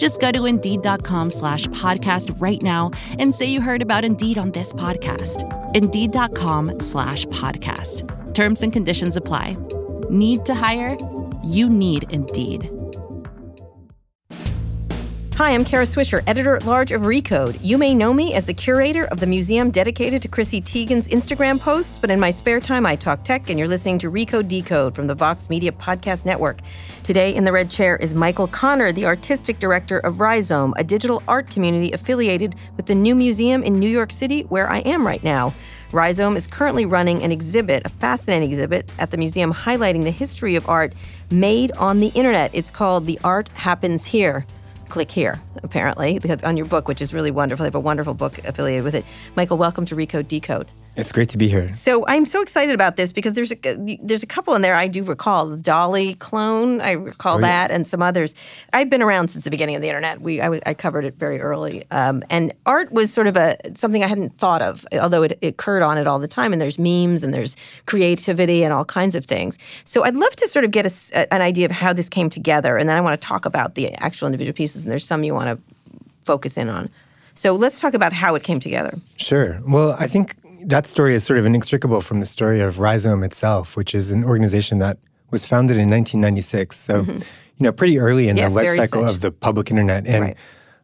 Just go to Indeed.com slash podcast right now and say you heard about Indeed on this podcast. Indeed.com slash podcast. Terms and conditions apply. Need to hire? You need Indeed. Hi, I'm Kara Swisher, editor at large of Recode. You may know me as the curator of the museum dedicated to Chrissy Teigen's Instagram posts, but in my spare time, I talk tech, and you're listening to Recode Decode from the Vox Media Podcast Network. Today in the red chair is Michael Connor, the artistic director of Rhizome, a digital art community affiliated with the new museum in New York City, where I am right now. Rhizome is currently running an exhibit, a fascinating exhibit, at the museum highlighting the history of art made on the internet. It's called The Art Happens Here click here, apparently, on your book, which is really wonderful. They have a wonderful book affiliated with it. Michael, welcome to Recode Decode. It's great to be here. So I'm so excited about this because there's a there's a couple in there I do recall. The Dolly clone, I recall oh, that, and some others. I've been around since the beginning of the internet. We I, was, I covered it very early, um, and art was sort of a something I hadn't thought of, although it, it occurred on it all the time. And there's memes and there's creativity and all kinds of things. So I'd love to sort of get a, an idea of how this came together, and then I want to talk about the actual individual pieces. And there's some you want to focus in on. So let's talk about how it came together. Sure. Well, I think that story is sort of inextricable from the story of Rhizome itself, which is an organization that was founded in 1996. So, mm-hmm. you know, pretty early in yes, the life cycle such. of the public internet. And right.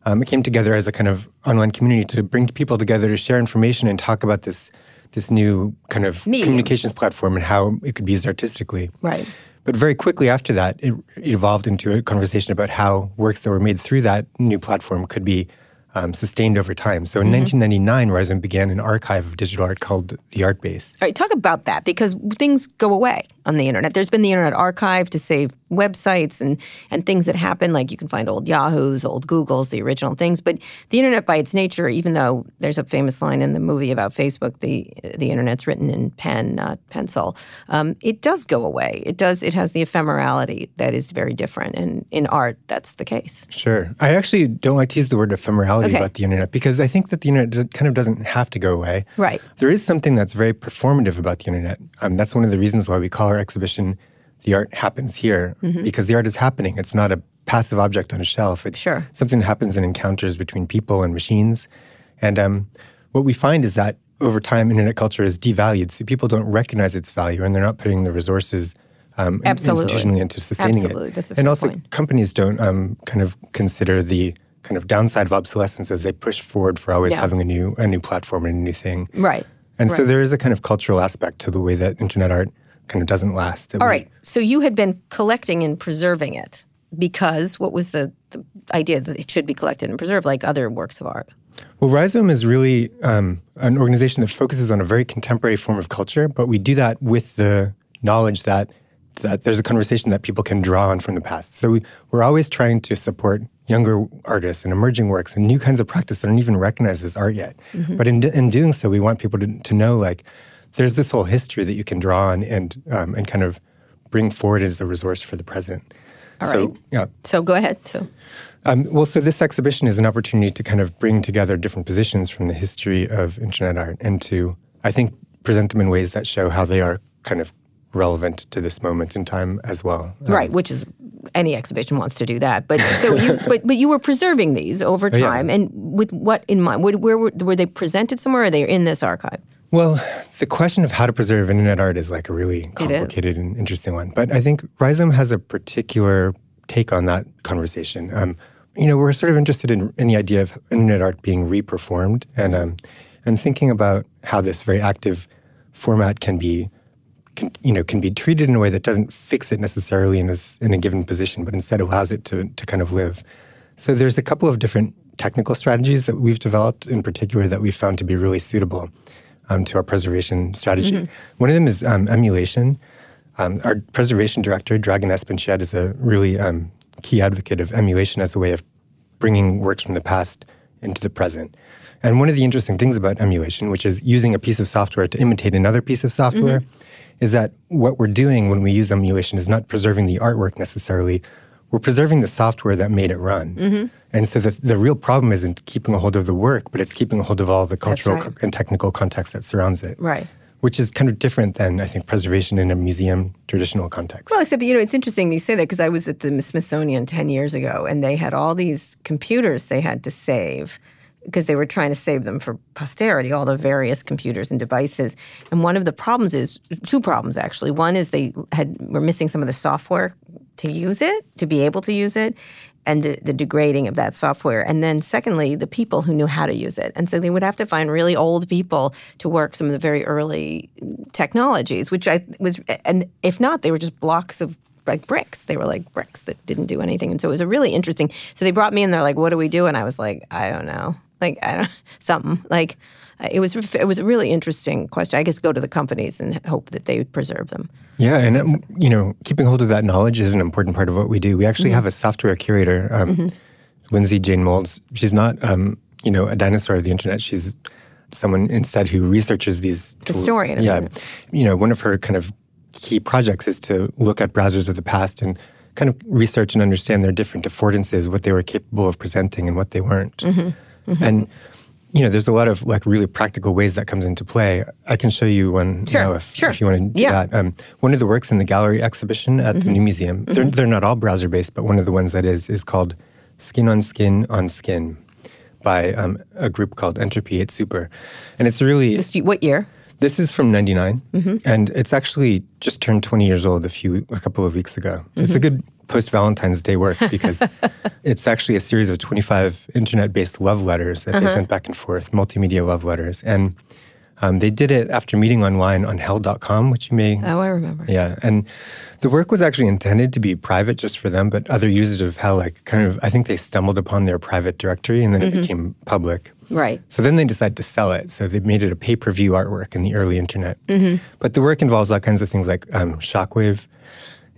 um, it came together as a kind of online community to bring people together to share information and talk about this this new kind of Medium. communications platform and how it could be used artistically. Right. But very quickly after that, it evolved into a conversation about how works that were made through that new platform could be um, sustained over time. So in mm-hmm. 1999, Rhizome began an archive of digital art called the Art Base. All right, talk about that because things go away on the internet. There's been the Internet Archive to save websites and and things that happen. Like you can find old yahoos old googles the original things. But the internet by its nature even though there's a famous line in the movie about facebook the the internet's written in pen not pencil um, it does go away. It does it has the ephemerality that is very different. And in art that's the case. Sure. I actually don't like to use the word ephemerality okay. about the internet because i think that the internet kind of doesn't have to go away. Right. There is something that's very performative about the internet. Um, that's one of the reasons why we call our exhibition the art happens here mm-hmm. because the art is happening. It's not a passive object on a shelf. It's sure. something that happens in encounters between people and machines. And um, what we find is that over time, internet culture is devalued. So people don't recognize its value and they're not putting the resources um, institutionally into sustaining Absolutely. it. That's a and also, point. companies don't um, kind of consider the kind of downside of obsolescence as they push forward for always yeah. having a new a new platform and a new thing. Right. And right. so there is a kind of cultural aspect to the way that internet art kind of doesn't last. All right. So you had been collecting and preserving it because what was the, the idea that it should be collected and preserved like other works of art? Well, Rhizome is really um, an organization that focuses on a very contemporary form of culture, but we do that with the knowledge that that there's a conversation that people can draw on from the past. So we, we're always trying to support younger artists and emerging works and new kinds of practice that aren't even recognized as art yet. Mm-hmm. But in, in doing so, we want people to, to know like there's this whole history that you can draw on and um, and kind of bring forward as a resource for the present. All so, right. Yeah. So go ahead. So. Um, well, so this exhibition is an opportunity to kind of bring together different positions from the history of internet art and to, I think, present them in ways that show how they are kind of relevant to this moment in time as well. Um, right, which is any exhibition wants to do that. But so you, but but you were preserving these over time, yeah. and with what in mind? Where, where were, were they presented somewhere? Or are they in this archive? Well, the question of how to preserve internet art is like a really complicated and interesting one. But I think Rhizome has a particular take on that conversation. Um, you know, we're sort of interested in, in the idea of internet art being reperformed and um, and thinking about how this very active format can be, can, you know, can be treated in a way that doesn't fix it necessarily in a, in a given position, but instead allows it to to kind of live. So there's a couple of different technical strategies that we've developed in particular that we found to be really suitable um, to our preservation strategy. Mm-hmm. One of them is um, emulation. Um, our preservation director, Dragan Espenschied, is a really um, key advocate of emulation as a way of bringing works from the past into the present. And one of the interesting things about emulation, which is using a piece of software to imitate another piece of software, mm-hmm. is that what we're doing when we use emulation is not preserving the artwork necessarily. We're preserving the software that made it run. Mm-hmm. And so the, the real problem isn't keeping a hold of the work, but it's keeping a hold of all the cultural right. and technical context that surrounds it. Right which is kind of different than I think preservation in a museum traditional context. Well, except you know, it's interesting you say that because I was at the Smithsonian ten years ago, and they had all these computers they had to save because they were trying to save them for posterity, all the various computers and devices. And one of the problems is two problems actually. One is they had were missing some of the software to use it, to be able to use it, and the, the degrading of that software. And then secondly, the people who knew how to use it. And so they would have to find really old people to work some of the very early technologies, which I was and if not, they were just blocks of like bricks. They were like bricks that didn't do anything. And so it was a really interesting. So they brought me in. They're like, "What do we do?" And I was like, "I don't know." Like I don't something like it was it was a really interesting question. I guess go to the companies and hope that they preserve them. Yeah, and um, you know, keeping hold of that knowledge is an important part of what we do. We actually mm-hmm. have a software curator, um, mm-hmm. Lyndsey Jane Moulds. She's not, um, you know, a dinosaur of the internet. She's someone instead who researches these tools. Historian. Yeah, you know, one of her kind of key projects is to look at browsers of the past and kind of research and understand their different affordances, what they were capable of presenting and what they weren't. Mm-hmm. Mm-hmm. And you know, there's a lot of like really practical ways that comes into play. I can show you one sure. now if, sure. if you want to do yeah. that. Um, one of the works in the gallery exhibition at mm-hmm. the New Museum, mm-hmm. they're, they're not all browser based, but one of the ones that is is called Skin on Skin on Skin by um, a group called Entropy8Zuper. And it's really. This, what year? This is from 99, mm-hmm. and it's actually just turned 20 years old a few a couple of weeks ago. It's a good post Valentine's Day work because it's actually a series of 25 internet based love letters that uh-huh. they sent back and forth, multimedia love letters. And um, they did it after meeting online on hell.com, which you may. Oh, I remember. Yeah. And the work was actually intended to be private just for them, but other users of hell, like, kind of, I think they stumbled upon their private directory and then mm-hmm. it became public. Right. So then they decided to sell it. So they made it a pay per view artwork in the early internet. Mm-hmm. But the work involves all kinds of things like um, shockwave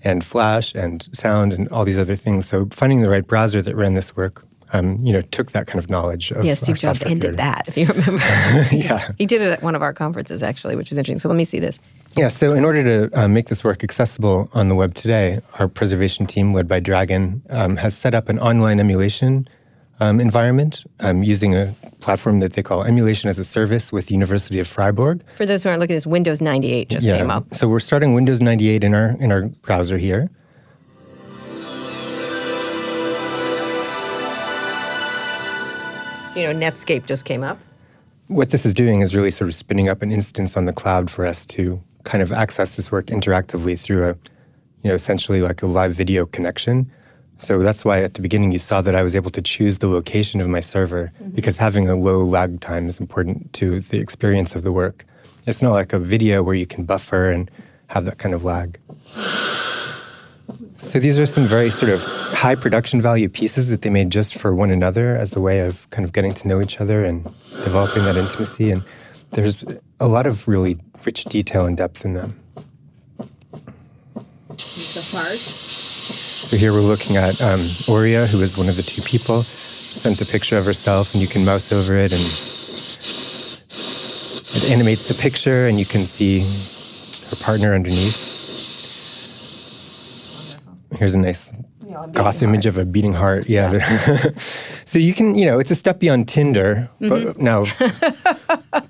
and Flash and sound and all these other things. So finding the right browser that ran this work, um, you know, took that kind of knowledge. Of yeah, Steve Jobs ended that, if you remember. yeah, he did it at one of our conferences actually, which was interesting. So let me see this. Yeah, so in order to uh, make this work accessible on the web today, our preservation team, led by Dragan, um, has set up an online emulation um, environment um, using a platform that they call Emulation as a Service with University of Freiburg. For those who aren't looking at this, Windows 98 just yeah. came up. So we're starting Windows 98 in our in our browser here. So you know, Netscape just came up. What this is doing is really sort of spinning up an instance on the cloud for us to kind of access this work interactively through a, you know, essentially like a live video connection. So that's why at the beginning you saw that I was able to choose the location of my server mm-hmm. because having a low lag time is important to the experience of the work. It's not like a video where you can buffer and have that kind of lag. So these are some very sort of high production value pieces that they made just for one another as a way of kind of getting to know each other and developing that intimacy. And there's a lot of really rich detail and depth in them. It's a so here we're looking at um, Auriea, who is one of the two people, sent a picture of herself, and you can mouse over it, and it animates the picture, and you can see her partner underneath. Here's a nice goth image of a beating heart. Yeah. yeah. so you can, you know, it's a step beyond Tinder, mm-hmm. but now,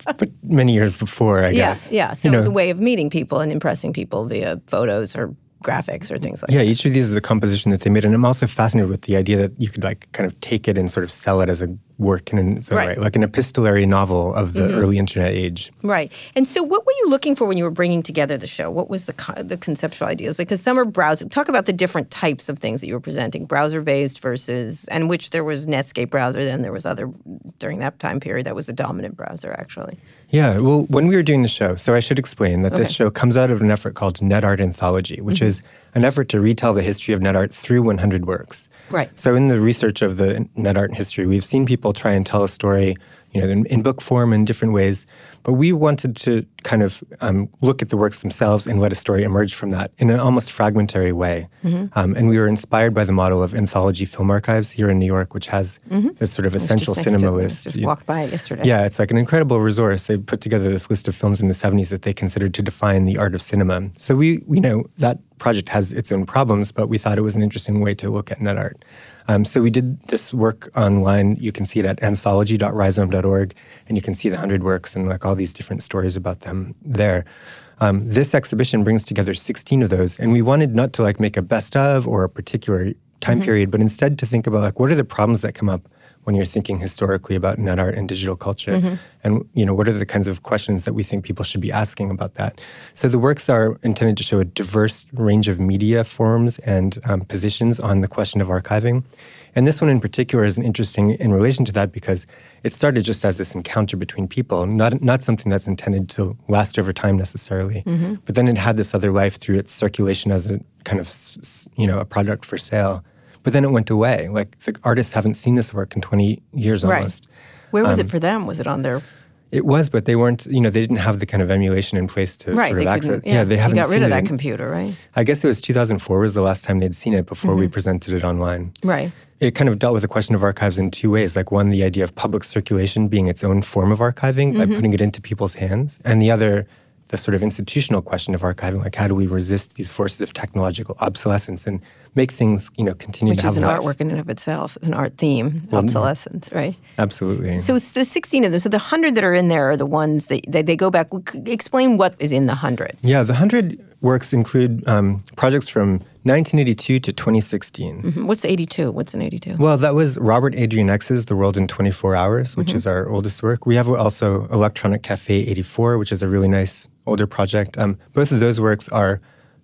but many years before, I guess. Yeah, yeah. So you it was a way of meeting people and impressing people via photos or graphics or things like yeah, that. Yeah, each of these is a composition that they made. And I'm also fascinated with the idea that you could like kind of take it and sort of sell it as a work in its own Right. right, like an epistolary novel of the mm-hmm. early internet age. Right. And so, what were you looking for when you were bringing together the show? What was the co- the conceptual ideas? Like, because some are browser. Talk about the different types of things that you were presenting: browser based versus, and which there was Netscape browser. Then there was other during that time period that was the dominant browser, actually. Yeah, well, when we were doing the show, so I should explain that this show comes out of an effort called Net Art Anthology, which mm-hmm. is an effort to retell the history of net art through 100 works. Right. So in the research of the net art history, we've seen people try and tell a story, you know, in, in book form in different ways, but we wanted to kind of um, look at the works themselves and let a story emerge from that in an almost fragmentary way. Um, and we were inspired by the model of Anthology Film Archives here in New York, which has this sort of essential just next to cinema list. Just walked by it yesterday. yeah, it's like an incredible resource. They put together this list of films in the 70s that they considered to define the art of cinema. So we, we know that project has its own problems, but we thought it was an interesting way to look at net art. Um, so we did this work online. You can see it at anthology.rhizome.org, and you can see the 100 works and like all these different stories about them there. Um, this exhibition brings together 16 of those, and we wanted not to like make a best of or a particular time period, but instead to think about like what are the problems that come up when you're thinking historically about net art and digital culture? And you know what are the kinds of questions that we think people should be asking about that? So the works are intended to show a diverse range of media forms and um, positions on the question of archiving. And this one in particular is interesting in relation to that because it started just as this encounter between people not, not something that's intended to last over time necessarily. But then it had this other life through its circulation as a kind of you know a product for sale but then it went away. Like the artists haven't seen this work in 20 years Right. almost. Where was Um, it for them? Was it on their It was, but they weren't, you know, they didn't have the kind of emulation in place to right? sort of access. couldn't. Yeah, they haven't got rid of that in- computer, right? I guess it was 2004 was the last time they'd seen it before Mm-hmm. we presented it online. Right. It kind of dealt with the question of archives in two ways. Like one, the idea of public circulation being its own form of archiving Mm-hmm. by putting it into people's hands, and the other, the sort of institutional question of archiving. Like how do we resist these forces of technological obsolescence and make things, you know, continue Which to have Which is an life? artwork in and of itself. It's an art theme, mm-hmm. obsolescence, right? Absolutely. So it's the 16 of them. So the 100 that are in there are the ones that, that they go back. Explain what is in the 100. Yeah, the 100 works include um, projects from 1982 to 2016. Mhm. What's 82? What's in 82? Well, that was Robert Adrian X's The World in 24 Hours, which is our oldest work. We have also Electronic Cafe 84, which is a really nice older project. Um, both of those works are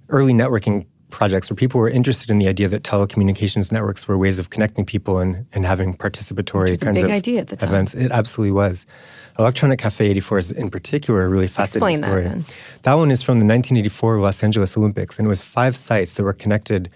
early networking projects where people were interested in the idea that telecommunications networks were ways of connecting people and, and having participatory was a kinds big of idea at the time. events. It absolutely was. Electronic Cafe 84 is in particular a really fascinating Explain that, story. then. That one is from the 1984 Los Angeles Olympics, and it was five sites that were connected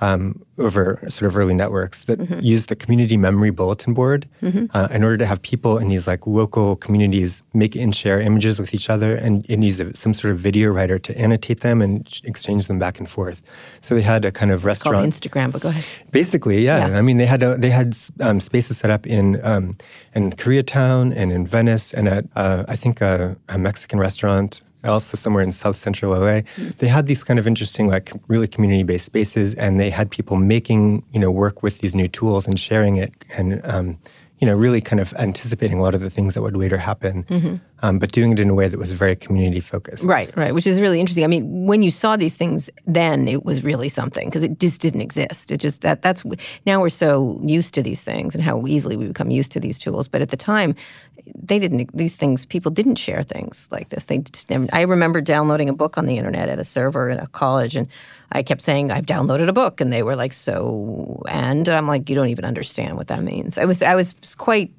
um, over sort of early networks that Mm-hmm. used the community memory bulletin board uh, in order to have people in these like local communities make and share images with each other and, and use some sort of video writer to annotate them and ch- exchange them back and forth. So they had a kind of It's called restaurant. Instagram, but go ahead. Basically, yeah. Yeah. I mean, they had a, they had um, spaces set up in um, in Koreatown and in Venice and at uh, I think a, a Mexican restaurant, also somewhere in South Central LA. They had these kind of interesting, like really community based spaces, and they had people making you know work with these new tools and sharing it and. Um, you know, really kind of anticipating a lot of the things that would later happen, um, but doing it in a way that was very community focused. Right, right, which is really interesting. I mean, when you saw these things then, it was really something because it just didn't exist. It just that that's now we're so used to these things and how easily we become used to these tools. But at the time, they didn't. These things people didn't share things like this. They never. I remember downloading a book on the internet at a server in a college, and I kept saying I've downloaded a book, and they were like, "So?" And I'm like, "You don't even understand what that means." I was I was quite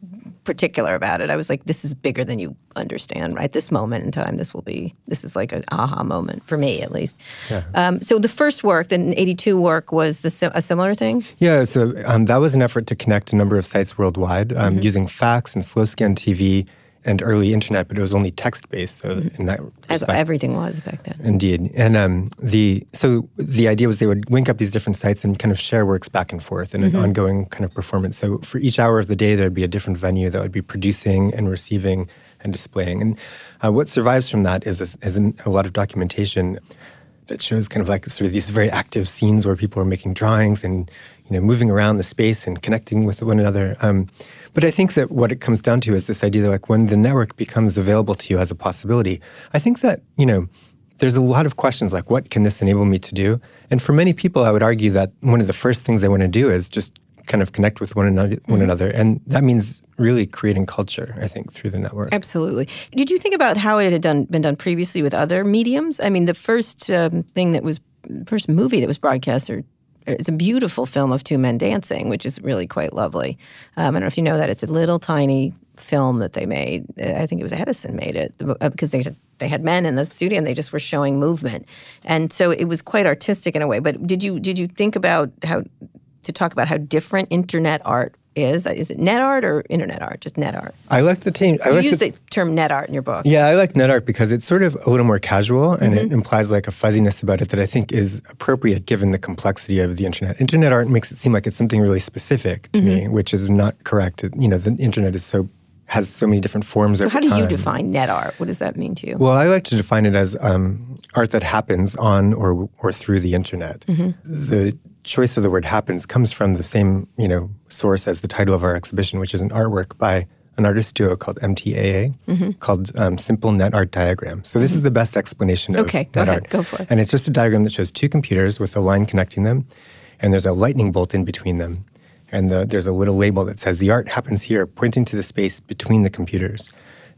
particular about it. I was like, "This is bigger than you understand." Right, this moment in time, this will be this is like an aha moment for me, at least. yeah. Um, so the first work, the '82 work, was the, a similar thing. Yeah, so um, that was an effort to connect a number of sites worldwide um, Mm-hmm. using fax and slow scan TV and early internet, but it was only text based. So in that Mm-hmm. As respect, everything was back then. Indeed, and um, the so the idea was they would link up these different sites and kind of share works back and forth in Mm-hmm. an ongoing kind of performance. So for each hour of the day, there'd be a different venue that would be producing and receiving and displaying. And uh, what survives from that is is, is an, a lot of documentation that shows kind of like sort of these very active scenes where people are making drawings and you know moving around the space and connecting with one another. Um, but I think that what it comes down to is this idea that like when the network becomes available to you as a possibility, I think that you know there's a lot of questions like what can this enable me to do? And for many people, I would argue that one of the first things they want to do is just kind of connect with one another, one another, and that means really creating culture. I think through the network. Absolutely. Did you think about how it had done been done previously with other mediums? I mean, the first um, thing that was first movie that was broadcast or it's a beautiful film of two men dancing, which is really quite lovely. Um, I don't know if you know that it's a little tiny film that they made. I think it was Edison made it uh, because they they had men in the studio and they just were showing movement, and so it was quite artistic in a way. But did you did you think about how to talk about how different internet art is. Is it net art or internet art? Just net art. I like the team. I you like use the, the term net art in your book. Yeah, I like net art because it's sort of a little more casual and it mm-hmm. implies like a fuzziness about it that I think is appropriate given the complexity of the internet. Internet art makes it seem like it's something really specific to mm-hmm. me, which is not correct. You know, the internet is so has so many different forms So how do you define net art? What does that mean to you? Well, I like to define it as um, art that happens on or or through the internet. Mm-hmm. The choice of the word "happens" comes from the same you know source as the title of our exhibition, which is an artwork by an artist duo called MTAA, Mm-hmm. called um, Simple Net Art Diagram. So this is the best explanation of Okay, go net ahead, art. go for it. And it's just a diagram that shows two computers with a line connecting them, and there's a lightning bolt in between them. And the, there's a little label that says the art happens here, pointing to the space between the computers.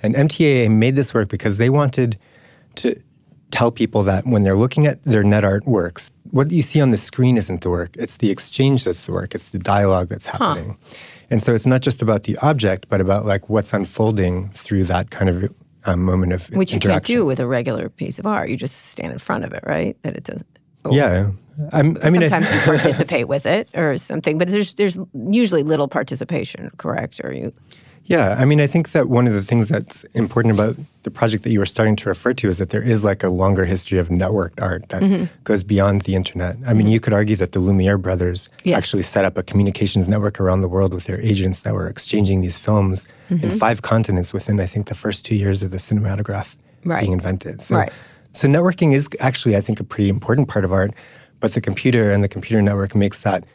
And MTAA made this work because they wanted to tell people that when they're looking at their net art works, what you see on the screen isn't the work, it's the exchange that's the work, it's the dialogue that's happening. And so it's not just about the object, but about like what's unfolding through that kind of um, moment of Which you can't do with a regular piece of art. You just stand in front of it, right? That it does. oh, Yeah. I'm, I mean, I- sometimes you participate with it or something, but there's there's usually little participation, correct? Or you Yeah, I mean, I think that one of the things that's important about the project that you were starting to refer to is that there is like a longer history of networked art that Mm-hmm. goes beyond the internet. I mean, you could argue that the Lumiere brothers Yes. actually set up a communications network around the world with their agents that were exchanging these films Mm-hmm. in five continents within, I think, the first two years of the cinematograph Right. being invented. So, Right. so networking is actually, I think, a pretty important part of art, but the computer and the computer network makes that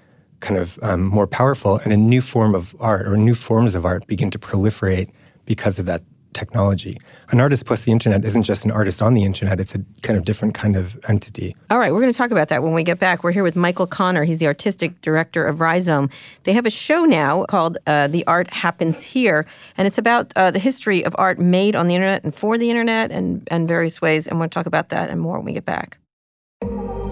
kind of um, more powerful, and a new form of art or new forms of art begin to proliferate because of that technology. An artist plus the internet isn't just an artist on the internet; it's a kind of different kind of entity. All right, we're going to talk about that when we get back. We're here with Michael Connor. He's the artistic director of Rhizome. They have a show now called uh, The Art Happens Here, and it's about uh, the history of art made on the internet and for the internet and, and various ways. And we'll talk about that and more when we get back.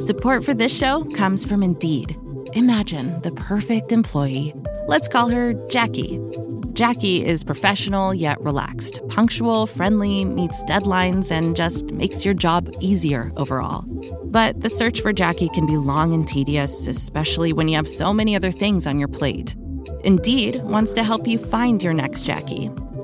Support for this show comes from Indeed. Imagine the perfect employee. Let's call her Jackie. Jackie is professional yet relaxed, punctual, friendly, meets deadlines, and just makes your job easier overall. But the search for Jackie can be long and tedious, especially when you have so many other things on your plate. Indeed wants to help you find your next Jackie.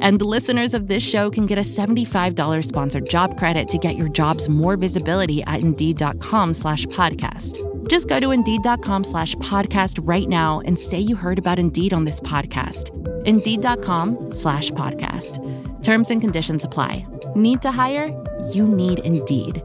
And listeners of this show can get a $75 sponsored job credit to get your jobs more visibility at Indeed.com slash podcast. Just go to Indeed.com slash podcast right now and say you heard about Indeed on this podcast. Indeed.com slash podcast. Terms and conditions apply. Need to hire? You need Indeed.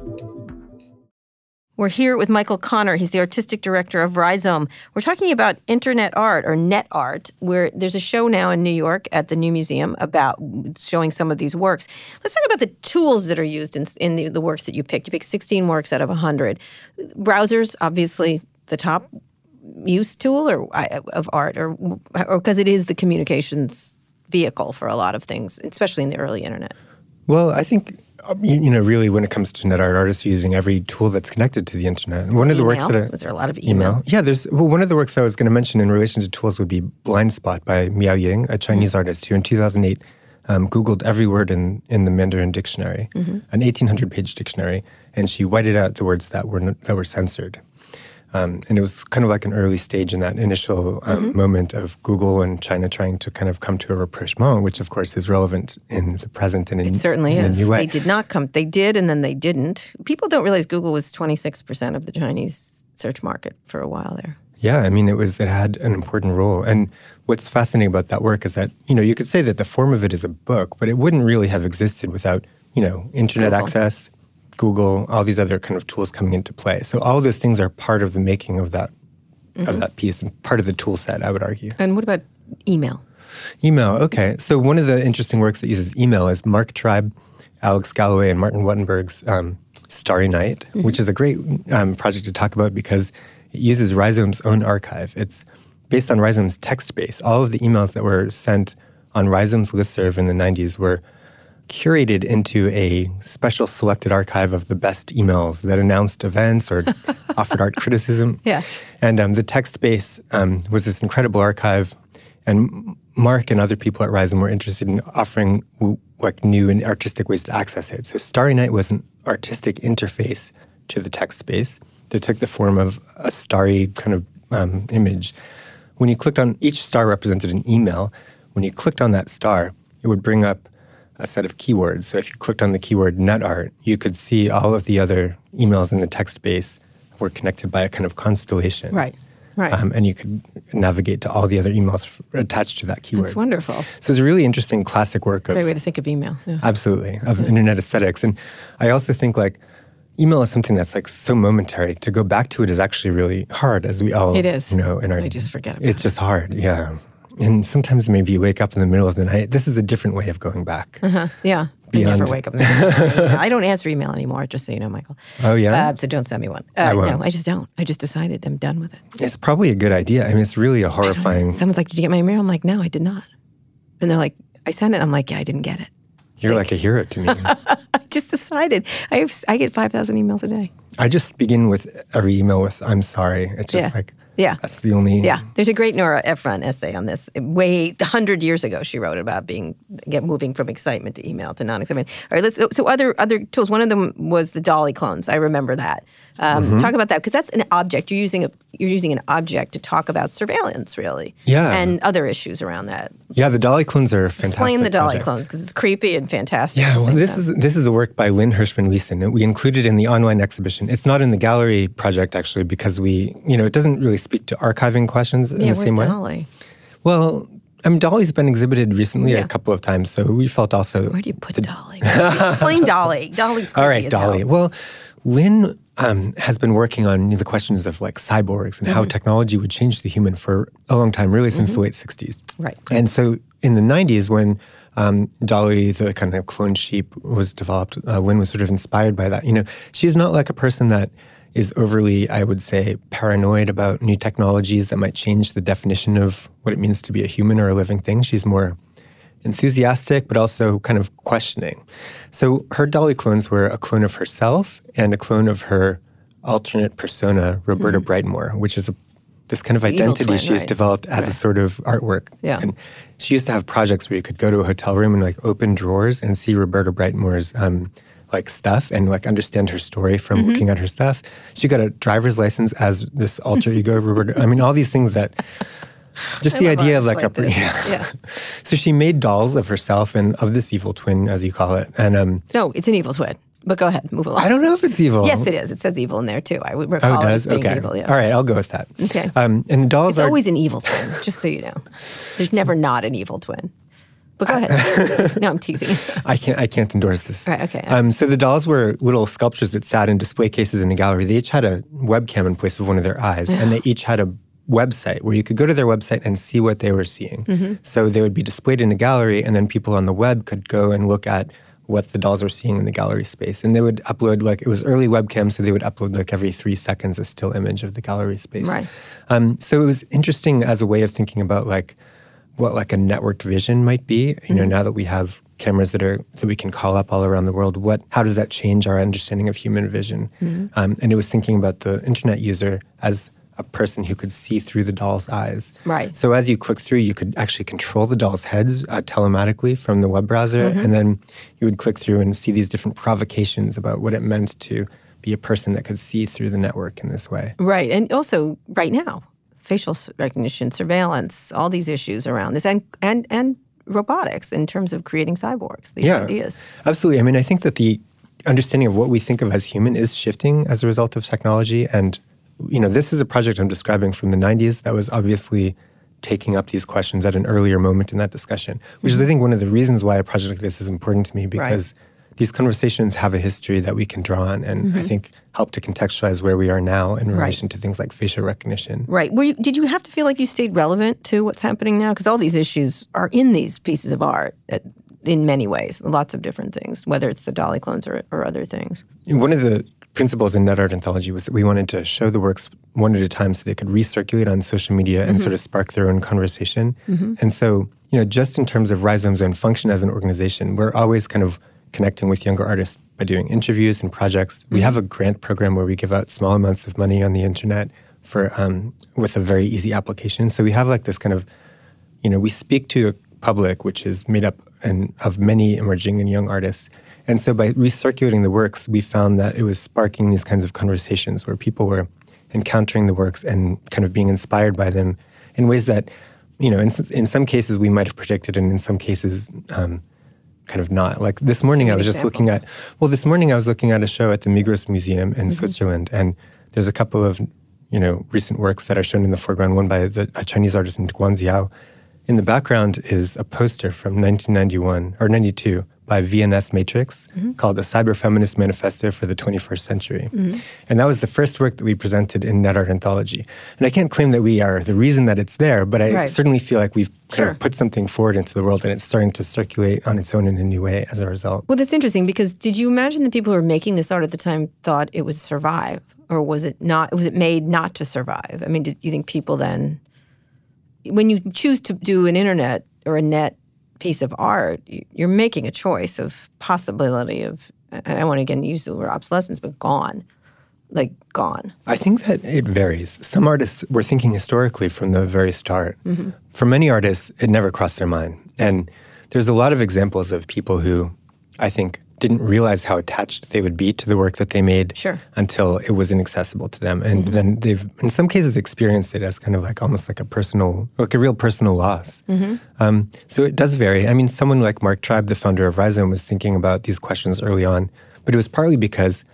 We're here with Michael Connor. He's the artistic director of Rhizome. We're talking about internet art or net art, where there's a show now in New York at the New Museum about showing some of these works. Let's talk about the tools that are used in, in the, the works that you picked. You picked 16 works out of 100. Browsers, obviously, the top use tool or of art, or because it is the communications vehicle for a lot of things, especially in the early internet. Well, I think you, you know, really, when it comes to net art, artists are using every tool that's connected to the internet. And one of the works that I, Was there a lot of email? Yeah, there's well, one of the works I was going to mention in relation to tools would be Blind Spot by Miao Ying, a Chinese artist who in 2008 um, Googled every word in, in the Mandarin dictionary, Mm-hmm. an 1,800 page dictionary, and she whited out the words that were, that were censored. Um, and it was kind of like an early stage in that initial um, Mm-hmm. moment of Google and China trying to kind of come to a rapprochement, which of course is relevant in the present and in, It certainly in is. a new way. They did not come. They did, and then they didn't. People don't realize Google was 26% of the Chinese search market for a while there. Yeah, I mean, it was it had an important role. And what's fascinating about that work is that you know you could say that the form of it is a book, but it wouldn't really have existed without you know internet Google. access, Google, all these other kind of tools coming into play. So all those things are part of the making of that Mm-hmm. of that piece and part of the tool set. I would argue. And what about email? Email, okay. So one of the interesting works that uses email is Mark Tribe, Alex Galloway, and Martin Wattenberg's um, Starry Night, which is a great um, project to talk about because it uses Rhizome's own archive. It's based on Rhizome's text base. All of the emails that were sent on Rhizome's listserv in the 90s were curated into a special selected archive of the best emails that announced events or offered art criticism. Yeah. And um, the text base um, was this incredible archive. And Mark and other people at Rhizome were interested in offering like new and artistic ways to access it. So Starry Night was an artistic interface to the text base that took the form of a starry kind of um, image. When you clicked on each star represented an email, when you clicked on that star, it would bring up a set of keywords. So if you clicked on the keyword net art, you could see all of the other emails in the text base were connected by a kind of constellation. Right, right. Um, and you could navigate to all the other emails f- attached to that keyword. That's wonderful. So it's a really interesting classic work of Great way to think of email. Yeah. absolutely of internet aesthetics. And I also think like email is something that's like so momentary. To go back to it is actually really hard, as we all It is. You know, in our I just forget about It's just hard, yeah. And sometimes maybe you wake up in the middle of the night. This is a different way of going back. Uh-huh. Yeah. I never wake up. in the middle of the night. I don't answer email anymore, just so you know, Michael. Oh yeah. Uh, so don't send me one. Uh, won't. no, I just don't. I just decided I'm done with it. It's probably a good idea. I mean, it's really a horrifying. Someone's like, "Did you get my email?" I'm like, "No, I did not." And they're like, "I sent it." I'm like, "Yeah, I didn't get it." You're like a hero to me. I just decided. I have I get five thousand emails a day. I just begin with every email with "I'm sorry." It's just Yeah. like Yeah. that's the only. Yeah, there's a great Nora Ephron essay on this. Way hundred years ago, she wrote about being get moving from excitement to email to non-excitement. All right, let's. So other other tools. One of them was the Dolly clones. I remember that. Um, Mm-hmm. Talk about that because that's an object. You're using a you're using an object to talk about surveillance, really. Yeah. and other issues around that. Yeah, the Dolly clones are fantastic. Explain the Dolly project. clones because it's creepy and fantastic. Yeah, well, this time. is this is a work by Lynn Hershman Leeson we included it in the online exhibition. It's not in the gallery project actually because we, you know, it doesn't really speak to archiving questions in yeah. the same way. Dolly? Well, I mean, Dolly's been exhibited recently Yeah. a couple of times, so we felt also. Where do you put Dolly? Explain Dolly. Dolly's All right, Dolly. hell. Well, Lynn um, has been working on the questions of like cyborgs and Mm-hmm. how technology would change the human for a long time, really since the late 60s. Right. And so in the 90s, when um, Dolly, the kind of clone sheep, was developed, uh, Lynn was sort of inspired by that. You know, she's not like a person that is overly, I would say, paranoid about new technologies that might change the definition of what it means to be a human or a living thing. She's more enthusiastic, but also kind of questioning. So her Dolly clones were a clone of herself and a clone of her alternate persona, Roberta Breitmore, which is a, this kind of Mm-hmm. identity twin, she's right. developed as a sort of artwork. Yeah. And she used to have projects where you could go to a hotel room and like open drawers and see Roberta Breitmore's um, like stuff and like understand her story from Mm-hmm. looking at her stuff. She got a driver's license as this alter ego Roberta. I mean, all these things that just the idea of like, like a yeah. Yeah. so she made dolls of herself and of this evil twin, as you call it. And um, No, it's an evil twin. But go ahead, move along. I don't know if it's evil. Yes, it is. It says evil in there too. I would Oh, recall it it does. as being Okay. evil. Yeah. All right, I'll go with that. Okay. Um, and the dolls It's are always an evil twin, just so you know. There's never not an evil twin. But go ahead. no, I'm teasing. I can't. I can't endorse this. Right, okay. Um, so the dolls were little sculptures that sat in display cases in a gallery. They each had a webcam in place of one of their eyes, and they each had a website where you could go to their website and see what they were seeing. Mm-hmm. So they would be displayed in a gallery, and then people on the web could go and look at what the dolls were seeing in the gallery space. And they would upload like it was early webcam, so they would upload like every three seconds a still image of the gallery space. Right. Um, so it was interesting as a way of thinking about like what like a networked vision might be. You Mm-hmm. know, now that we have cameras that are that we can call up all around the world, what how does that change our understanding of human vision? Mm-hmm. Um, and it was thinking about the internet user as a person who could see through the doll's eyes. Right. So as you click through, you could actually control the doll's heads uh, telematically from the web browser, Mm-hmm. and then you would click through and see these different provocations about what it meant to be a person that could see through the network in this way. Right. And also, right now, facial recognition, surveillance, all these issues around this, and, and, and robotics in terms of creating cyborgs, these ideas. Absolutely. I mean, I think that the understanding of what we think of as human is shifting as a result of technology. And, you know, this is a project I'm describing from the 90s that was obviously taking up these questions at an earlier moment in that discussion, which is, mm-hmm. I think, one of the reasons why a project like this is important to me because these conversations have a history that we can draw on and I mm-hmm. think help to contextualize where we are now in relation to things like facial recognition. Right. Were you, did you have to feel like you stayed relevant to what's happening now? Because all these issues are in these pieces of art uh, in many ways, lots of different things, whether it's the Dolly clones or, or other things. One of the principles in net art anthology was that we wanted to show the works one at a time so they could recirculate on social media and sort mm-hmm. of spark their own conversation. Mm-hmm. And so, you know, just in terms of Rhizome's own function as an organization, we're always kind of connecting with younger artists by doing interviews and projects. We have a grant program where we give out small amounts of money on the internet for um, with a very easy application. So we have like this kind of you know, we speak to a public which is made up and of many emerging and young artists. And so by recirculating the works, we found that it was sparking these kinds of conversations where people were encountering the works and kind of being inspired by them in ways that, you know, in, in some cases we might have predicted, and in some cases, um, kind of not. Like this morning, I was just looking at, well, this morning I was looking at a show at the Migros Museum in mm-hmm. Switzerland, and there's a couple of, you know, recent works that are shown in the foreground, one by the, a Chinese artist named Guan Xiao. In the background is a poster from 1991 or 92 by VNS Matrix mm-hmm. called The Cyber Feminist Manifesto for the 21st Century. Mm-hmm. And that was the first work that we presented in Net Art Anthology. And I can't claim that we are the reason that it's there, but I Right. certainly feel like we've kind of put something forward into the world and it's starting to circulate on its own in a new way as a result. Well, that's interesting because did you imagine the people who were making this art at the time thought it would survive, or was it not? Was it made not to survive? I mean, did you think people then, when you choose to do an internet or a net piece of art, you- you're making a choice of possibility of. I don't want to again use the word obsolescence, but gone, like gone. I think that it varies. Some artists were thinking historically from the very start. Mm-hmm. For many artists, it never crossed their mind. And there's a lot of examples of people who I think didn't realize how attached they would be to the work that they made Sure. until it was inaccessible to them. And then they've, in some cases, experienced it as kind of like almost like a personal, like a real personal loss. Um, so it does vary. I mean, someone like Mark Tribe, the founder of Rhizome, was thinking about these questions early on, but it was partly because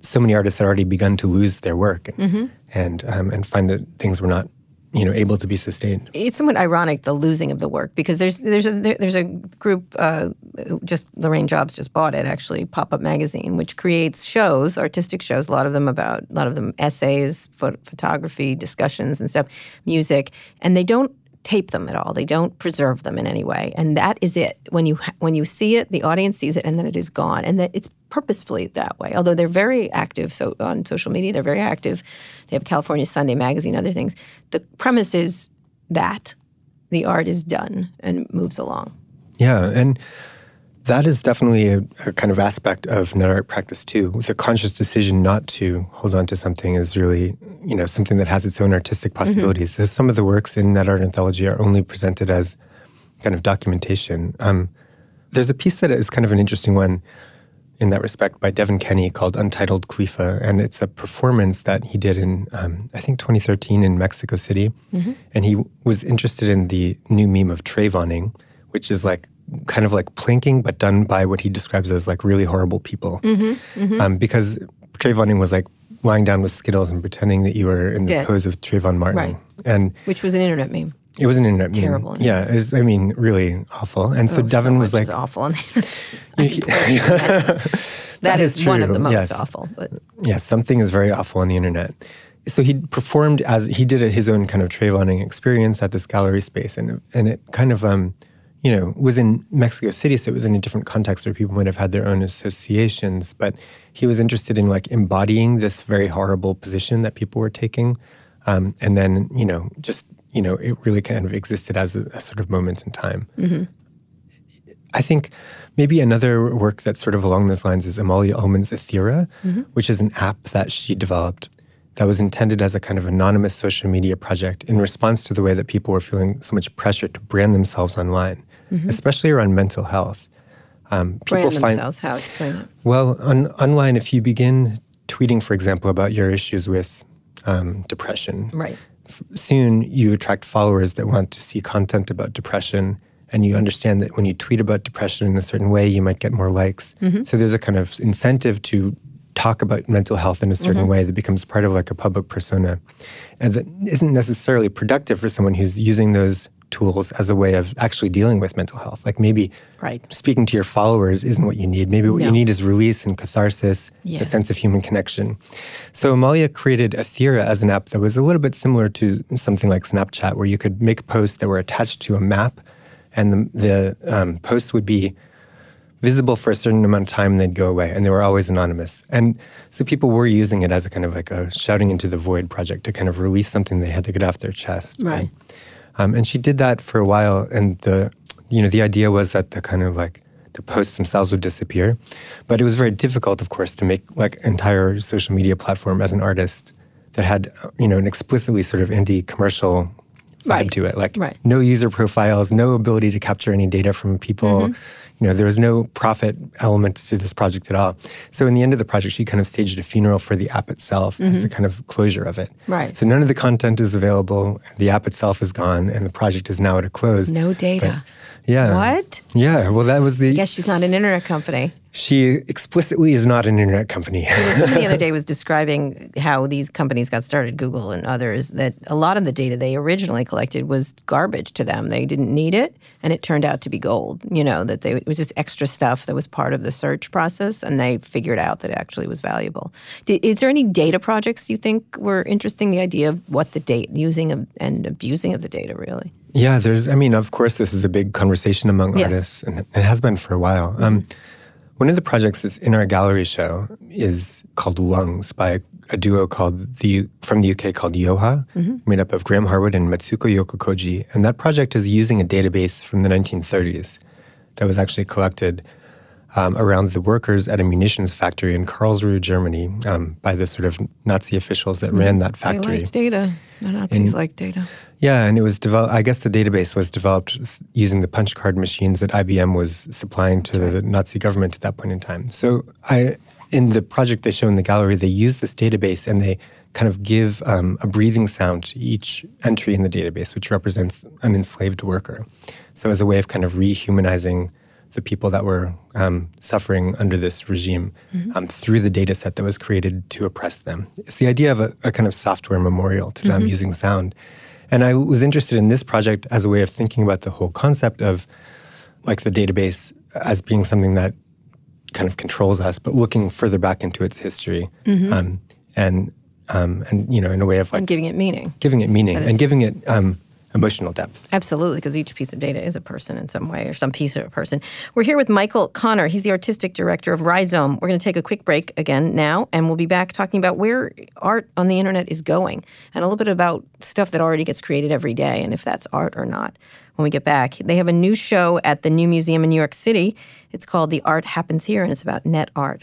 so many artists had already begun to lose their work and and, um, and find that things were not you know able to be sustained. it's somewhat ironic the losing of the work because there's there's a there- there's a group uh, just Laurene Jobs just bought it actually Pop Up Magazine which creates shows artistic shows a lot of them about a lot of them essays pho- photography discussions and stuff music and they don't tape them at all. They don't preserve them in any way. And that is it. When you when you see it the audience sees it and then it is gone. And that it's purposefully that way although they're very active so on social media they're very active they have California Sunday magazine other things the premise is that the art is done and moves along. Yeah, and that is definitely a, a kind of aspect of net art practice too. The conscious decision not to hold on to something is really, you know, something that has its own artistic possibilities. So some of the works in net art anthology are only presented as kind of documentation. Um, there's a piece that is kind of an interesting one in that respect by Devin Kenny called Untitled Khalifa. And it's a performance that he did in, um, I think, 2013 in Mexico City. And he was interested in the new meme of Trayvoning, which is like kind of like planking, but done by what he describes as like really horrible people. Um, because Trayvoning was like lying down with Skittles and pretending that you were in the Yeah. pose of Trayvon Martin. Right. And Which was an internet meme. It was an internet. Terrible. Yeah, it was, I mean, really awful. And so Oh, Devin was much like, is awful. that that is, is one of the most yes. awful. But yeah, something is very awful on the internet. So he performed as he did a, his own kind of Trayvoning experience at this gallery space, and and it kind of um, you know was in Mexico City, so it was in a different context where people might have had their own associations. But he was interested in like embodying this very horrible position that people were taking, um, and then you know just you know it really kind of existed as a, a sort of moment in time. I think maybe another work that's sort of along those lines is Amalia Ullman's Ethera, which is an app that she developed. that was intended as a kind of anonymous social media project in response to the way that people were feeling so much pressure to brand themselves online, mm-hmm. especially around mental health. Um, people brand find, themselves. How explain that? Well, on, online, if you begin tweeting, for example, about your issues with um, depression, right. Soon you attract followers that want to see content about depression and you understand that when you tweet about depression in a certain way, you might get more likes. Mm-hmm. So there's a kind of incentive to talk about mental health in a certain mm-hmm. way that becomes part of like a public persona, and that isn't necessarily productive for someone who's using those tools as a way of actually dealing with mental health. Like maybe right. speaking to your followers isn't what you need. Maybe what no. you need is release and catharsis, yes. a sense of human connection. So Amalia created Athira as an app that was a little bit similar to something like Snapchat, where you could make posts that were attached to a map and the, the um, posts would be visible for a certain amount of time and they'd go away and they were always anonymous and so people were using it as a kind of like a shouting into the void project to kind of release something they had to get off their chest right um, and she did that for a while and the you know the idea was that the kind of like the posts themselves would disappear. But it was very difficult of course to make like entire social media platform as an artist that had you know an explicitly sort of anti-commercial vibe right. to it. Like right. no user profiles, no ability to capture any data from people. Mm-hmm. You know, there was no profit element to this project at all. So in the end of the project, she kind of staged a funeral for the app itself mm-hmm. as the kind of closure of it. Right. So none of the content is available. The app itself is gone, and the project is now at a close. No data. But, yeah. What? Yeah. Well, that was the. I guess she's not an internet company. She explicitly is not an internet company. Somebody the other day was describing how these companies got started, Google and others, that a lot of the data they originally collected was garbage to them. They didn't need it, and it turned out to be gold. You know, that they, it was just extra stuff that was part of the search process, and they figured out that it actually was valuable. Is there any data projects you think were interesting? The idea of what the data, using and abusing of the data, really? Yeah, there's, I mean, of course, this is a big conversation among yes. artists, and it has been for a while. Um, mm-hmm. Um, one of the projects that's in our gallery show is called Lungs by a duo called the from the UK called Yoha, mm-hmm. made up of Graham Harwood and Matsuko Yokokoji. And that project is using a database from the 1930s that was actually collected um, around the workers at a munitions factory in Karlsruhe, Germany, um, by the sort of Nazi officials that mm-hmm. ran that factory. They liked data. The Nazis like data. Yeah, and it was developed. I guess the database was developed using the punch card machines that IBM was supplying to right. the Nazi government at that point in time. So, I in the project they show in the gallery, they use this database and they kind of give um, a breathing sound to each entry in the database, which represents an enslaved worker. So, as a way of kind of rehumanizing the people that were um, suffering under this regime mm-hmm. um, through the data set that was created to oppress them. It's the idea of a, a kind of software memorial to them mm-hmm. using sound. And I was interested in this project as a way of thinking about the whole concept of like the database as being something that kind of controls us, but looking further back into its history. Mm-hmm. Um, and um, and you know, in a way of like and giving it meaning, giving it meaning, and giving it um, emotional depth. Absolutely, because each piece of data is a person in some way or some piece of a person. We're here with Michael Connor. He's the artistic director of Rhizome. We're going to take a quick break again now, and we'll be back talking about where art on the internet is going and a little bit about stuff that already gets created every day and if that's art or not. When we get back, they have a new show at the New Museum in New York City. It's called The Art Happens Here, and it's about net art.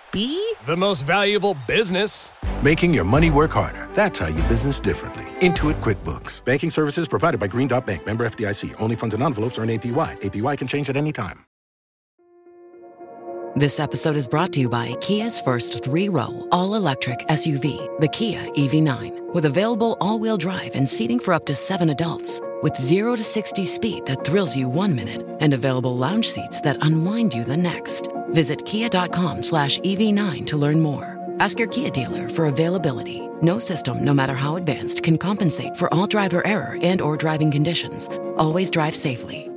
MVB? The most valuable business. Making your money work harder. That's how you business differently. Intuit QuickBooks. Banking services provided by Green Dot Bank. Member FDIC. Only funds and envelopes earn APY. APY can change at any time. This episode is brought to you by Kia's first three row, all electric SUV, the Kia EV9, with available all wheel drive and seating for up to seven adults. With 0 to 60 speed that thrills you one minute and available lounge seats that unwind you the next. Visit kia.com slash EV9 to learn more. Ask your Kia dealer for availability. No system, no matter how advanced, can compensate for all driver error and or driving conditions. Always drive safely.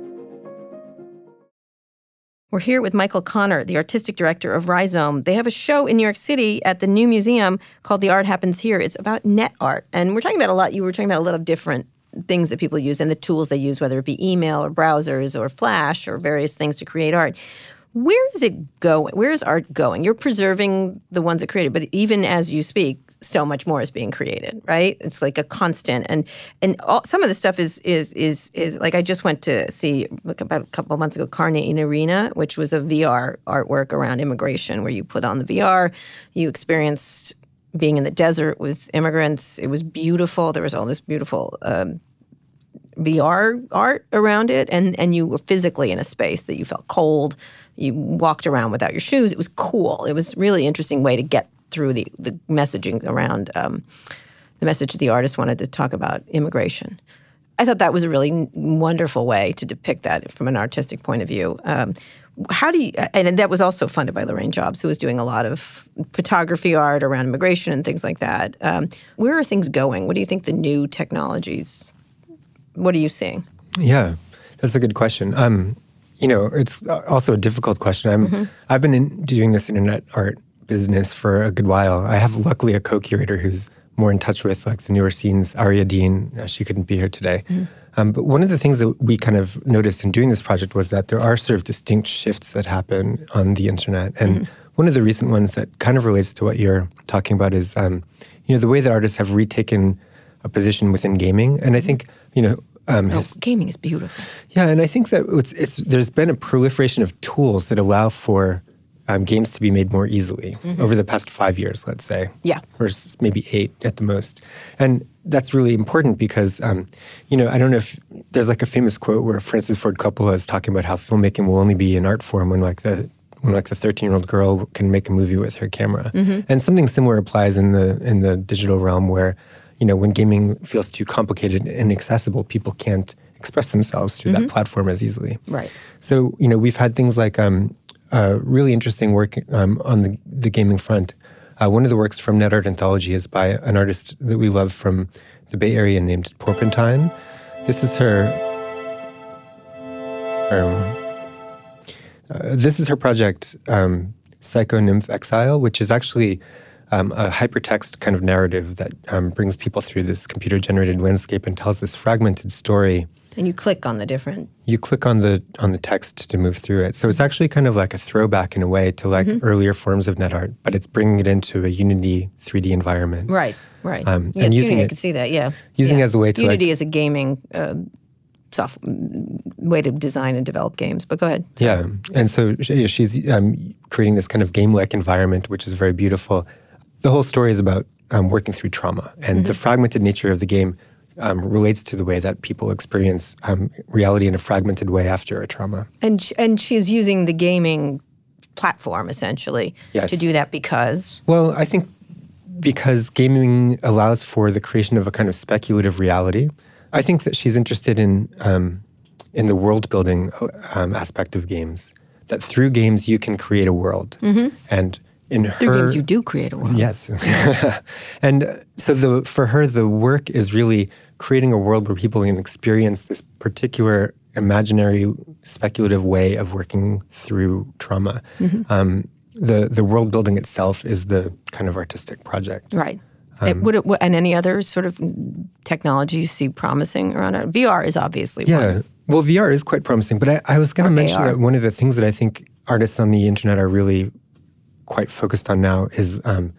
We're here with Michael Connor, the artistic director of Rhizome. They have a show in New York City at the new museum called The Art Happens Here. It's about net art. And we're talking about a lot, you were talking about a lot of different things that people use and the tools they use, whether it be email or browsers or Flash or various things to create art. Where is it going? Where is art going? You're preserving the ones it created, but even as you speak, so much more is being created, right? It's like a constant, and and all, some of the stuff is is is is like I just went to see about a couple months ago, Carne y Arena, which was a VR artwork around immigration, where you put on the VR, you experienced being in the desert with immigrants. It was beautiful. There was all this beautiful. Um, VR art around it, and and you were physically in a space that you felt cold. You walked around without your shoes. It was cool. It was really interesting way to get through the the messaging around um, the message the artist wanted to talk about immigration. I thought that was a really wonderful way to depict that from an artistic point of view. Um, how do you, and that was also funded by Laurene Jobs, who was doing a lot of photography art around immigration and things like that. Um, where are things going? What do you think the new technologies what are you seeing? Yeah, that's a good question. Um, you know, it's also a difficult question. I'm, mm-hmm. I've been in, doing this internet art business for a good while. I have luckily a co-curator who's more in touch with like the newer scenes. Aria Dean, uh, she couldn't be here today. Mm-hmm. Um, but one of the things that we kind of noticed in doing this project was that there are sort of distinct shifts that happen on the internet. And mm-hmm. one of the recent ones that kind of relates to what you're talking about is, um, you know, the way that artists have retaken a position within gaming. And I think you know, um, oh, gaming is beautiful. Yeah, and I think that it's, it's there's been a proliferation of tools that allow for um, games to be made more easily mm-hmm. over the past five years, let's say. Yeah. Or maybe eight at the most. And that's really important because, um, you know, I don't know if there's like a famous quote where Francis Ford Coppola is talking about how filmmaking will only be an art form when like the when like the 13 year old girl can make a movie with her camera. Mm-hmm. And something similar applies in the in the digital realm where you know, when gaming feels too complicated and inaccessible, people can't express themselves through mm-hmm. that platform as easily. Right. So, you know, we've had things like um, uh, really interesting work um, on the, the gaming front. Uh, one of the works from NetArt Anthology is by an artist that we love from the Bay Area named Porpentine. This is her. Um, uh, this is her project, um, Psycho Nymph Exile, which is actually um, a hypertext kind of narrative that um, brings people through this computer generated landscape and tells this fragmented story. And you click on the different. You click on the on the text to move through it. So it's actually kind of like a throwback in a way to like mm-hmm. earlier forms of net art, but it's bringing it into a Unity 3D environment. Right, right. Um, yes, and using Unity, it, I can see that. Yeah, using yeah. it as a way to Unity like, is a gaming. Uh, soft way to design and develop games. But go ahead. Yeah, and so she's um, creating this kind of game-like environment, which is very beautiful the whole story is about um, working through trauma, and mm-hmm. the fragmented nature of the game um, relates to the way that people experience um, reality in a fragmented way after a trauma. And sh- and she's using the gaming platform essentially yes. to do that because. Well, I think because gaming allows for the creation of a kind of speculative reality. I think that she's interested in um, in the world building um, aspect of games. That through games you can create a world, mm-hmm. and in Through her games you do create a world. Yes. and so the for her the work is really creating a world where people can experience this particular imaginary speculative way of working through trauma. Mm-hmm. Um, the the world building itself is the kind of artistic project. Right. Um, it, would it, and any other sort of technology you see promising around it? VR is obviously yeah. One. Well, VR is quite promising, but I, I was going to mention AR. that one of the things that I think artists on the internet are really quite focused on now is um,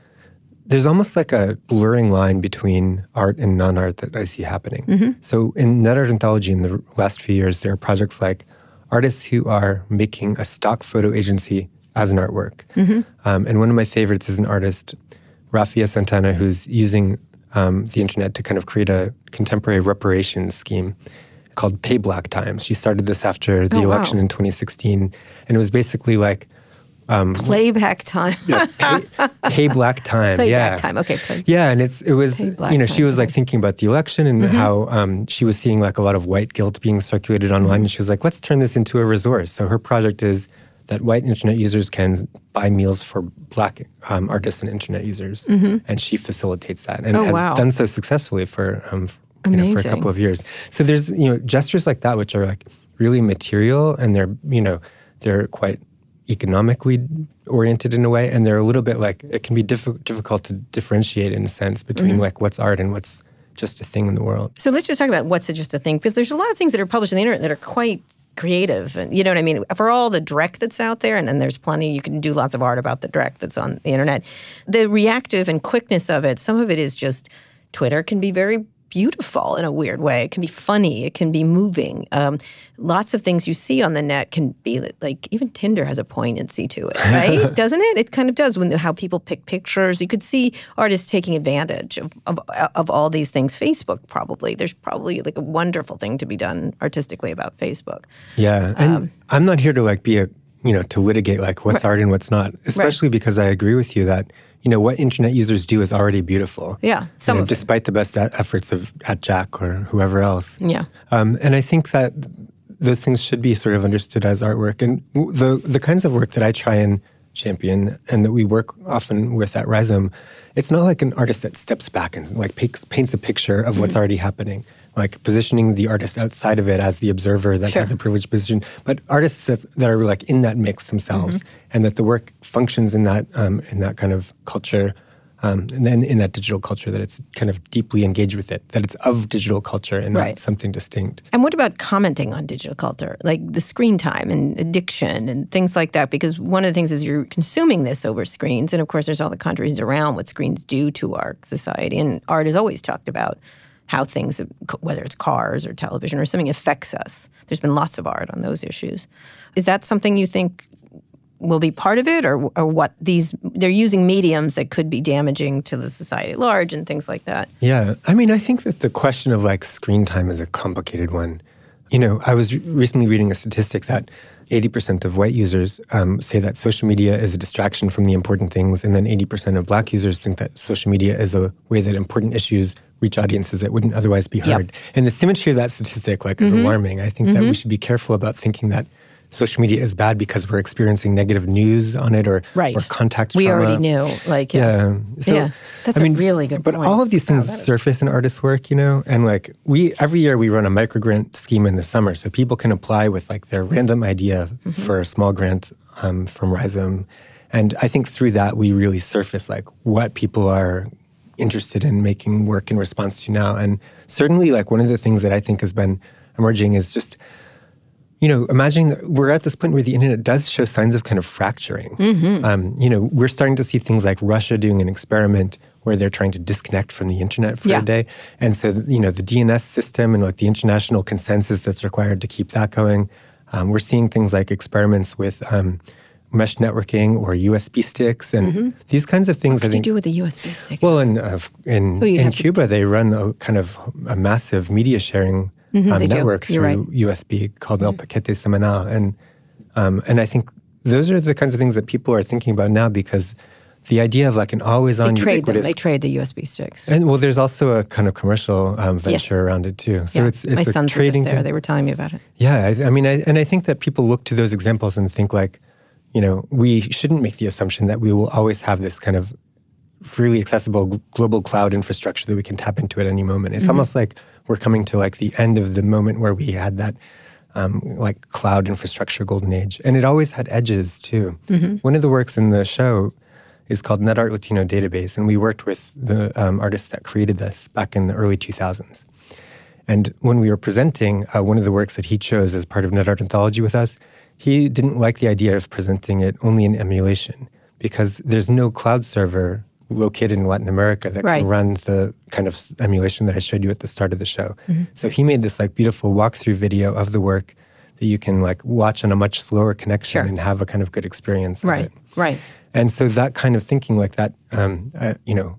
there's almost like a blurring line between art and non-art that I see happening. Mm-hmm. So in Net Art Anthology in the last few years, there are projects like artists who are making a stock photo agency as an artwork. Mm-hmm. Um, and one of my favorites is an artist, Rafia Santana, who's using um, the internet to kind of create a contemporary reparations scheme called Pay Black Times. She started this after the oh, election wow. in 2016. And it was basically like um, playback time. yeah, pay, pay, black time. Playback yeah. time. Okay. Play. Yeah, and it's it was you know she was like thinking about the election and mm-hmm. how um, she was seeing like a lot of white guilt being circulated online, mm-hmm. and she was like, let's turn this into a resource. So her project is that white internet users can buy meals for black um, artists and internet users, mm-hmm. and she facilitates that and oh, has wow. done so successfully for um, you know, for a couple of years. So there's you know gestures like that which are like really material and they're you know they're quite economically oriented in a way and they're a little bit like it can be diff- difficult to differentiate in a sense between mm-hmm. like what's art and what's just a thing in the world so let's just talk about what's just a thing because there's a lot of things that are published on the internet that are quite creative. And you know what I mean? For all the dreck that's out there, and, and there's plenty, you can do lots of art about the dreck that's on the internet. The reactive and quickness of it, some of it is just Twitter can be very beautiful in a weird way. It can be funny. It can be moving. Um, lots of things you see on the net can be like even Tinder has a poignancy to it, right? Doesn't it? It kind of does when how people pick pictures. You could see artists taking advantage of, of of all these things. Facebook probably there's probably like a wonderful thing to be done artistically about Facebook. Yeah, and um, I'm not here to like be a you know to litigate like what's right. art and what's not, especially right. because I agree with you that you know what internet users do is already beautiful. Yeah, some you know, despite the best efforts of at Jack or whoever else. Yeah, um, and I think that those things should be sort of understood as artwork. And the the kinds of work that I try and champion and that we work often with at Rhizome, it's not like an artist that steps back and like paints, paints a picture of what's mm-hmm. already happening like positioning the artist outside of it as the observer that sure. has a privileged position, but artists that, that are like in that mix themselves, mm-hmm. and that the work functions in that um, in that kind of culture, um, and then in that digital culture that it's kind of deeply engaged with it, that it's of digital culture and right. not something distinct. And what about commenting on digital culture, like the screen time and addiction and things like that? Because one of the things is you're consuming this over screens, and of course there's all the countries around what screens do to our society, and art is always talked about how things, whether it's cars or television or something, affects us. There's been lots of art on those issues. Is that something you think will be part of it, or, or what these they're using mediums that could be damaging to the society at large and things like that? Yeah, I mean, I think that the question of like screen time is a complicated one. You know, I was recently reading a statistic that 80% of white users um, say that social media is a distraction from the important things, and then 80% of black users think that social media is a way that important issues reach audiences that wouldn't otherwise be heard. Yep. And the symmetry of that statistic, like, is mm-hmm. alarming. I think mm-hmm. that we should be careful about thinking that social media is bad because we're experiencing negative news on it or right. or contact we trauma. already knew like yeah, yeah. So, yeah. that's I mean, a really good but point. all of these things wow, surface in artist work you know and like we every year we run a micro grant scheme in the summer so people can apply with like their random idea mm-hmm. for a small grant um, from Rhizome and I think through that we really surface like what people are interested in making work in response to now. And certainly, like one of the things that I think has been emerging is just, you know, imagining that we're at this point where the internet does show signs of kind of fracturing. Mm-hmm. Um, you know, we're starting to see things like Russia doing an experiment where they're trying to disconnect from the internet for yeah. a day. And so, you know, the DNS system and like the international consensus that's required to keep that going. Um, we're seeing things like experiments with um, mesh networking or USB sticks and mm-hmm. these kinds of things. What could you do with a USB stick? Well, in uh, in, oh, in Cuba, to... they run a kind of a massive media sharing mm-hmm, um, network through right. USB called mm-hmm. El Paquete Semanal, and um, and I think those are the kinds of things that people are thinking about now because the idea of like an always on they trade ubiquitous. Them. They trade the USB sticks. And well, there's also a kind of commercial um, venture yes. around it too. So yeah. it's it's my a sons trading. Were just there. They were telling me about it. Yeah, I, I mean, I, and I think that people look to those examples and think like, you know, we shouldn't make the assumption that we will always have this kind of freely accessible global cloud infrastructure that we can tap into at any moment. It's mm-hmm. almost like we're coming to like the end of the moment where we had that um, like cloud infrastructure golden age, and it always had edges too. Mm-hmm. One of the works in the show is called NetArt Latino Database, and we worked with the um, artist that created this back in the early 2000s. And when we were presenting uh, one of the works that he chose as part of NetArt Anthology with us, he didn't like the idea of presenting it only in emulation because there's no cloud server located in Latin America that right. can run the kind of emulation that I showed you at the start of the show. Mm-hmm. So he made this like beautiful walkthrough video of the work that you can like watch on a much slower connection sure. and have a kind of good experience. Right, right. And so that kind of thinking like that, um, uh, you know,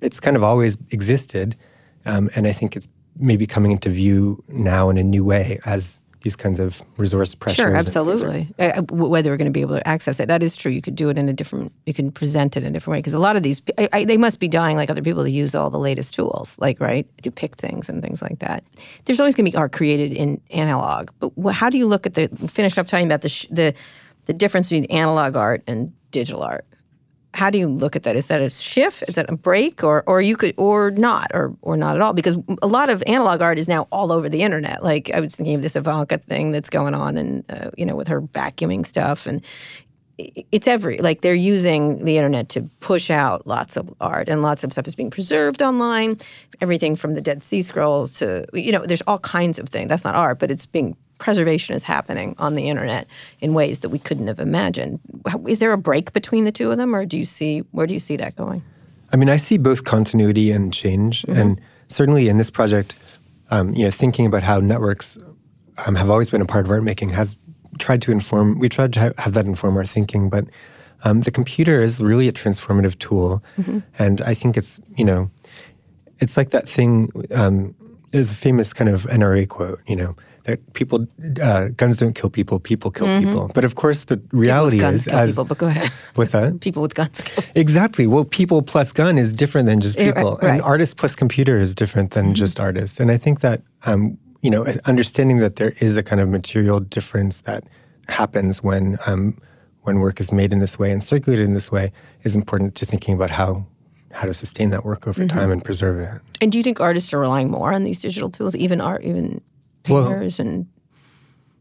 it's kind of always existed, um, and I think it's maybe coming into view now in a new way as these kinds of resource pressures. Sure, absolutely. Uh, uh whether we're going to be able to access it, that is true. You could do it in a different. You can present it in a different way because a lot of these, I, I, they must be dying like other people to use all the latest tools, like right to pick things and things like that. There's always going to be art created in analog, but how do you look at the? Finish up talking about the the the difference between analog art and digital art how do you look at that? Is that a shift? Is that a break, or or you could or not, or or not at all? Because a lot of analog art is now all over the internet. Like I was thinking of this Ivanka thing that's going on, and uh, you know, with her vacuuming stuff, and it's every like they're using the internet to push out lots of art, and lots of stuff is being preserved online. Everything from the Dead Sea Scrolls to you know, there's all kinds of things. That's not art, but it's being preservation is happening on the internet in ways that we couldn't have imagined. Is there a break between the two of them, or do you see where do you see that going? I mean, I see both continuity and change, and certainly in this project, um, you know, thinking about how networks um, have always been a part of art making has tried to inform. We tried to ha- have that inform our thinking, but um, the computer is really a transformative tool, and I think it's you know, it's like that thing. Um, there's a famous kind of NRA quote, you know, that people uh, guns don't kill people, people kill people. But of course, the reality is as people, but go ahead. what's that? People with guns kill. Exactly. Well, people plus gun is different than just people, right. Mm-hmm. and artist plus computer is different than just artists. And I think that um, you know, understanding that there is a kind of material difference that happens when um, when work is made in this way and circulated in this way is important to thinking about how how to sustain that work over Mm-hmm. time and preserve it. And do you think artists are relying more on these digital tools, even art, even Well- and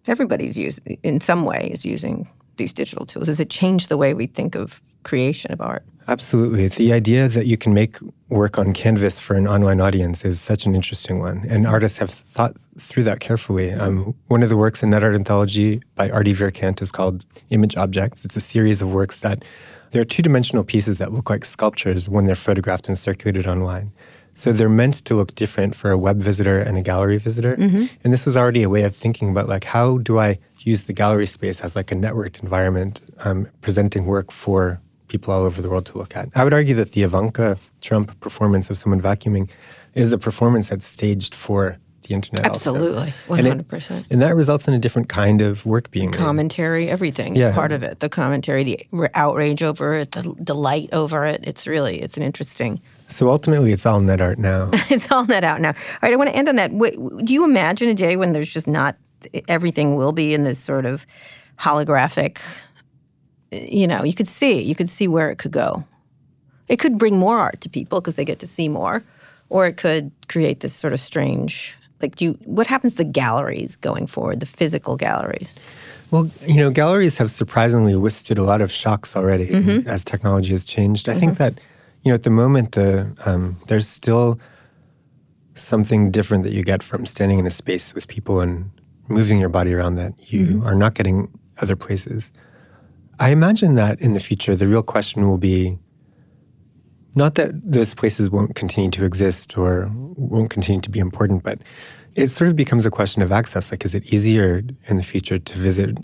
everybody's using in some way is using these digital tools? Does it change the way we think of creation of art? Absolutely. The idea that you can make work on canvas for an online audience is such an interesting one. And artists have thought through that carefully. Um, one of the works in Net Art Anthology by Artie Vierkant is called Image Objects. It's a series of works that there are two dimensional pieces that look like sculptures when they're photographed and circulated online. So they're meant to look different for a web visitor and a gallery visitor. And this was already a way of thinking about like how do I use the gallery space as like a networked environment, um, presenting work for people all over the world to look at. I would argue that the Ivanka Trump performance of someone vacuuming is a performance that's staged for the internet. Absolutely, And 100%. And that results in a different kind of work being made. Commentary, everything's Yeah. part of it. The commentary, the outrage over it, the delight over it. It's really, it's an interesting. So ultimately, it's all net art now. It's all net out now. All right, I want to end on that. Do you imagine a day when there's just not everything will be in this sort of holographic? You know, you could see, you could see where it could go. It could bring more art to people because they get to see more, or it could create this sort of strange. Like, do you, what happens to galleries going forward? The physical galleries. Well, you know, galleries have surprisingly withstood a lot of shocks already mm-hmm. as technology has changed. I think mm-hmm. that, you know, at the moment, the um, there's still something different that you get from standing in a space with people and moving your body around that you are not getting other places. I imagine that in the future, the real question will be not that those places won't continue to exist or won't continue to be important, but it sort of becomes a question of access. Like, is it easier in the future to visit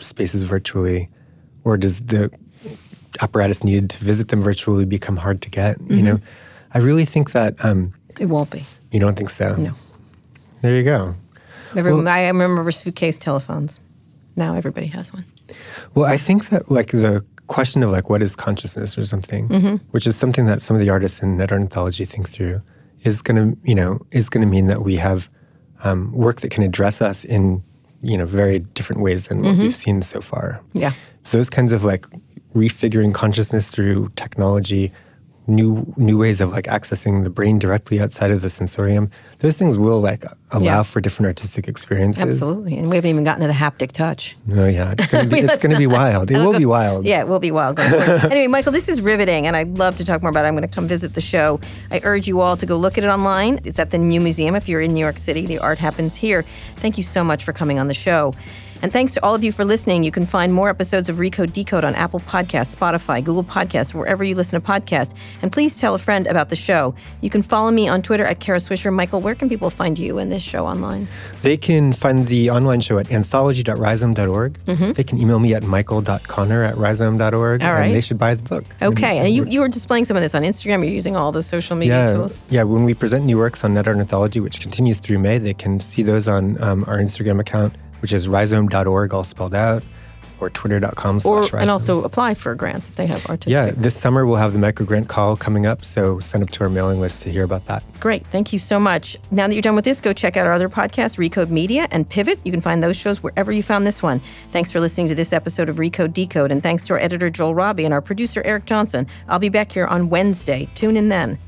spaces virtually, or does the apparatus needed to visit them virtually become hard to get? You know, I really think that um, It won't be. you don't think so. No. There you go. Remember, I remember suitcase telephones. Now everybody has one. Well, I think that like the question of like what is consciousness or something, which is something that some of the artists in Net Art Anthology think through, is going to you know is going to mean that we have um, work that can address us in you know very different ways than what we've seen so far. Yeah. Those kinds of like refiguring consciousness through technology, new new ways of like accessing the brain directly outside of the sensorium. Those things will like allow Yeah. for different artistic experiences. Absolutely. And we haven't even gotten to the haptic touch. Oh yeah, it's gonna be, it's gonna be wild. It will be wild. Yeah, it will be wild. anyway, Michael, this is riveting, and I'd love to talk more about it. I'm going to come visit the show. I urge you all to go look at it online. It's at the New Museum if you're in New York City. The art happens here. Thank you so much for coming on the show. And thanks to all of you for listening. You can find more episodes of Recode Decode on Apple Podcasts, Spotify, Google Podcasts, wherever you listen to podcasts. And please tell a friend about the show. You can follow me on Twitter at Kara Swisher. Michael, where can people find you and this show online? They can find the online show at anthology.rhizome.org. They can email me at michael.connor at rhizome.org. Mm-hmm. All right. And they should buy the book. Okay. And you, you were displaying some of this on Instagram. You're using all the social media yeah, tools. yeah. When we present new works on Net Art Anthology, which continues through May, they can see those on um, our Instagram account, which is rhizome.org, all spelled out, or twitter.com slash rhizome, and also apply for grants if they have artistic. yeah, this summer we'll have the micro grant call coming up, so sign up to our mailing list to hear about that. Great. Thank you so much. Now that you're done with this, go check out our other podcasts, Recode Media and Pivot. You can find those shows wherever you found this one. Thanks for listening to this episode of Recode Decode, and thanks to our editor, Joel Robbie, and our producer, Eric Johnson. I'll be back here on Wednesday. Tune in then.